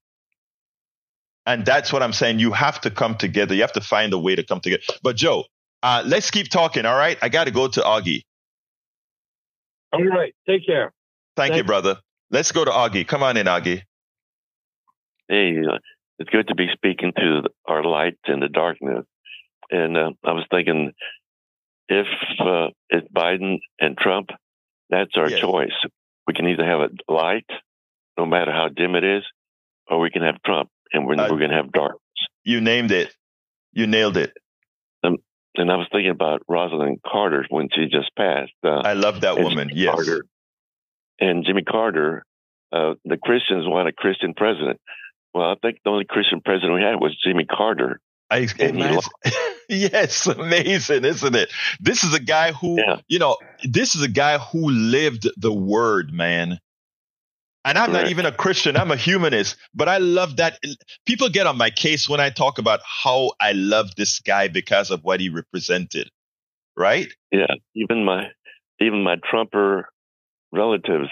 And that's what I'm saying. You have to come together. You have to find a way to come together. But Joe, uh, let's keep talking. All right. I got to go to Augie. All right. Take care. Thank, Thank you, brother. Let's go to Augie. Come on in, Augie. Hey, it's good to be speaking to our light in the darkness. And uh, I was thinking, if uh, it's Biden and Trump, that's our yes. choice. We can either have a light, no matter how dim it is, or we can have Trump, and we're, uh, we're going to have darkness. You named it. You nailed it. Um, and I was thinking about Rosalynn Carter when she just passed. Uh, I love that woman. Jimmy yes. Carter. And Jimmy Carter, uh, the Christians want a Christian president. Well, I think the only Christian president we had was Jimmy Carter. I, yes, amazing, isn't it? This is a guy who, yeah. you know, this is a guy who lived the word, man. And I'm not even a Christian. I'm a humanist, but I love that. People get on my case when I talk about how I love this guy because of what he represented. Right? Yeah. Even my, even my Trumper relatives,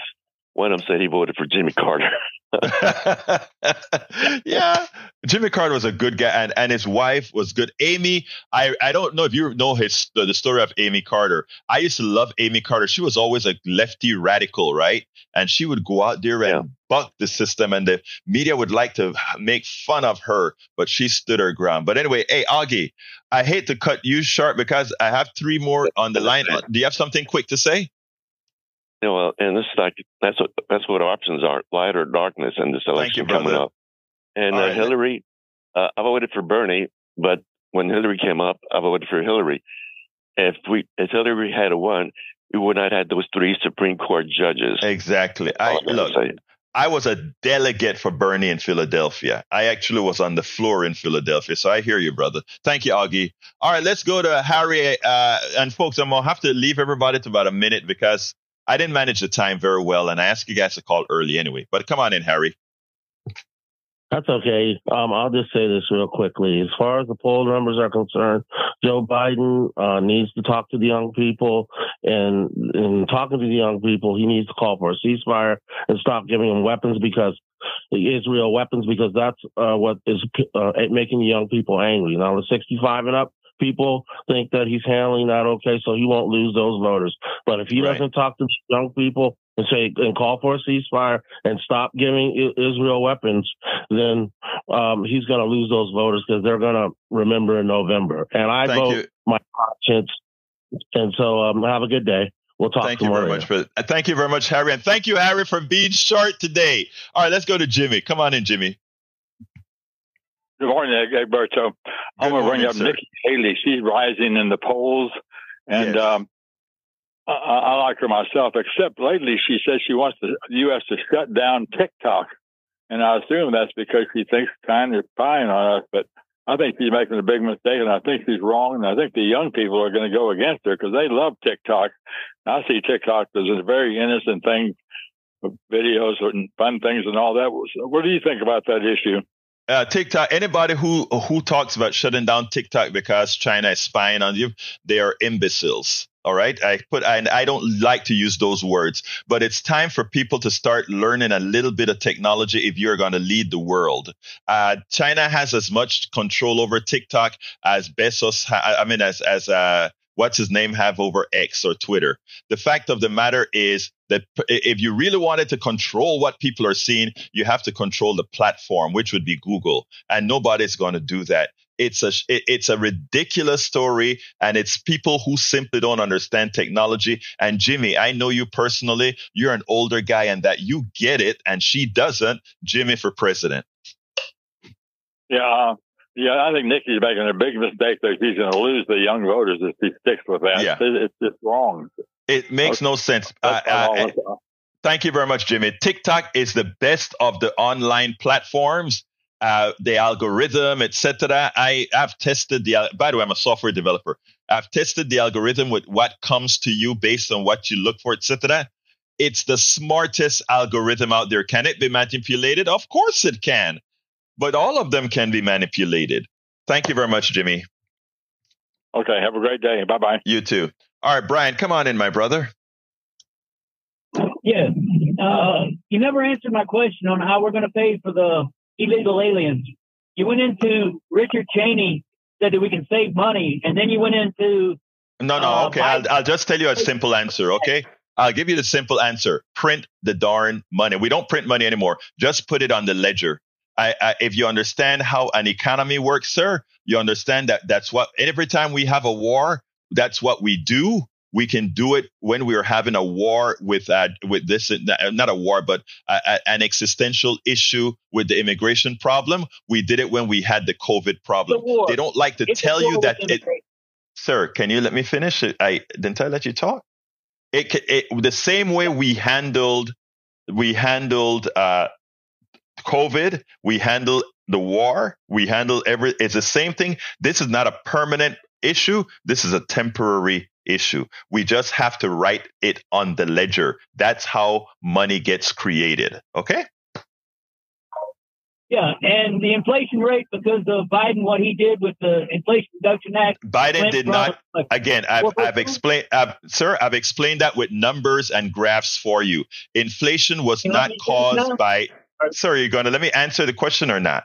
one of them said he voted for Jimmy Carter. yeah, Jimmy Carter was a good guy, and, and his wife was good. Amy, I, I don't know if you know his the, the story of Amy Carter. I used to love Amy Carter. She was always a lefty radical, right? And she would go out there and yeah. buck the system, and the media would like to make fun of her, but she stood her ground. But anyway, hey Augie, I hate to cut you short because I have three more on the line. Do you have something quick to say? Yeah, well, and this is like that's what that's what options are: light or darkness in this election you, coming up. And uh, right. Hillary, uh, I voted for Bernie, but when Hillary came up, I voted for Hillary. If we, if Hillary had won, we would not have those three Supreme Court judges. Exactly. I look. I was a delegate for Bernie in Philadelphia. I actually was on the floor in Philadelphia. So I hear you, brother. Thank you, Augie. All right, let's go to Harry. Uh, and folks, I'm going to have to leave everybody to about a minute because I didn't manage the time very well, and I asked you guys to call early anyway. But come on in, Harry. That's okay. Um, I'll just say this real quickly. As far as the poll numbers are concerned, Joe Biden uh, needs to talk to the young people, and in talking to the young people, he needs to call for a ceasefire and stop giving them weapons because Israel weapons because that's uh, what is uh, making the young people angry. Now, the 65 and up, people think that he's handling that okay, so he won't lose those voters. But if he right. doesn't talk to young people and say and call for a ceasefire and stop giving Israel weapons, then um, he's going to lose those voters because they're going to remember in November. And I Thank vote you. my conscience. And so um, have a good day. We'll talk thank tomorrow. you very much for thank you very much, Harry, and thank you, Harry, for being short today. All right, let's go to Jimmy. Come on in, Jimmy. Good morning, Egberto. I'm going to bring up sir. Nikki Haley. She's rising in the polls, and yes. um, I, I, like her myself. Except lately, she says she wants the U.S. to shut down TikTok, and I assume that's because she thinks China is spying on us. But I think she's making a big mistake, and I think she's wrong. And I think the young people are going to go against her because they love TikTok. I see TikTok as a very innocent thing, videos and fun things and all that. What do you think about that issue? Uh, TikTok, anybody who who talks about shutting down TikTok because China is spying on you, they are imbeciles. All right. I put, I, I don't like to use those words, but it's time for people to start learning a little bit of technology if you're going to lead the world. Uh, China has as much control over TikTok as Bezos, ha- I mean, as, as, uh, what's his name have over X or Twitter. The fact of the matter is that if you really wanted to control what people are seeing, you have to control the platform, which would be Google, and nobody's going to do that. It's a it's a ridiculous story, and it's people who simply don't understand technology. And Jimmy, I know you personally. You're an older guy, and that you get it, and she doesn't. Jimmy for president. Yeah, uh, yeah, I think Nikki's making a big mistake that she's going to lose the young voters if she sticks with that. Yeah. It's just wrong. It makes no sense. Uh, uh, thank you very much, Jimmy. TikTok is the best of the online platforms. Uh, the algorithm, etc. I have tested the. By the way, I'm a software developer. I've tested the algorithm with what comes to you based on what you look for, etc. It's the smartest algorithm out there. Can it be manipulated? Of course it can but all of them can be manipulated. Thank you very much, Jimmy. Okay. Have a great day. Bye bye. You too. All right, Brian, come on in, my brother. Yeah. Uh, you never answered my question on how we're going to pay for the illegal aliens. You went into Richard Cheney said that we can save money, and then you went into no, no. Uh, okay, I'll, I'll just tell you a simple answer. Okay, I'll give you the simple answer. Print the darn money. We don't print money anymore. Just put it on the ledger. I, I, if you understand how an economy works, sir, you understand that that's what every time we have a war, that's what we do. We can do it when we are having a war with uh, with this, not a war, but a, a, an existential issue with the immigration problem. We did it when we had the COVID problem. The they don't like to It's tell you that it, sir, can you let me finish? I didn't I let you talk? It, it the same way we handled we handled uh, COVID, we handle the war, we handle every. It's the same thing. This is not a permanent issue. This is a temporary issue. We just have to write it on the ledger. That's how money gets created. Okay. yeah, and the inflation rate because of Biden, what he did with the Inflation Reduction Act. Biden did not. like, Again, I've, I've explained, I've, sir, I've explained that with numbers and graphs for you. Inflation was not caused by. Sir, you're going to let me answer the question or not?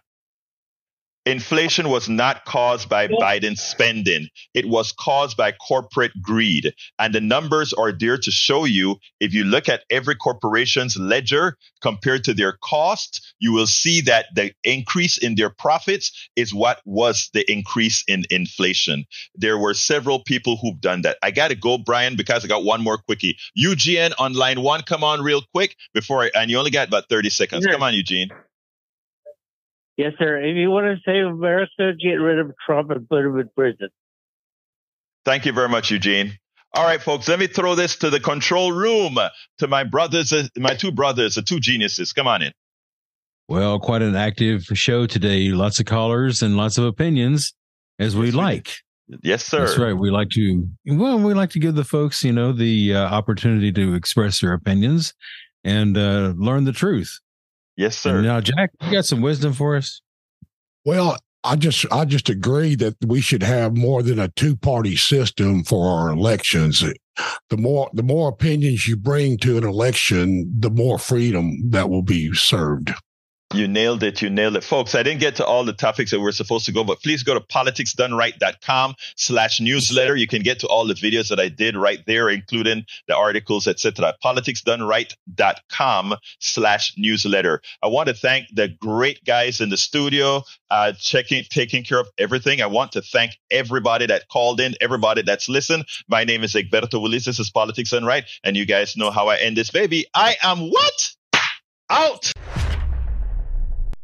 Inflation was not caused by Biden's spending. It was caused by corporate greed. And the numbers are there to show you. If you look at every corporation's ledger compared to their cost, you will see that the increase in their profits is what was the increase in inflation. There were several people who've done that. I got to go, Brian, because I got one more quickie. Eugene on line one, come on real quick before I, and you only got about 30 seconds. Come on, Eugene. Yes, sir. If you want to save America, get rid of Trump and put him in prison. Thank you very much, Eugene. All right, folks, let me throw this to the control room to my brothers, uh, my two brothers, the two geniuses. Come on in. Well, quite an active show today. Lots of callers and lots of opinions, as we Yes, we like. Yes, sir. That's right. We like to, well, we like to give the folks, you know, the uh, opportunity to express their opinions and uh, learn the truth. Yes, sir. And now, Jack, you got some wisdom for us? Well, I just I just agree that we should have more than a two party system for our elections. The more the more opinions you bring to an election, the more freedom that will be served. You nailed it. You nailed it. Folks, I didn't get to all the topics that we are supposed to go, but please go to politicsdoneright.com slash newsletter. You can get to all the videos that I did right there, including the articles, etc. Politicsdoneright.com slash newsletter. I want to thank the great guys in the studio, uh, checking, taking care of everything. I want to thank everybody that called in, everybody that's listened. My name is Egberto Willis. This is Politics Done Right. And you guys know how I end this baby. I am what? Out.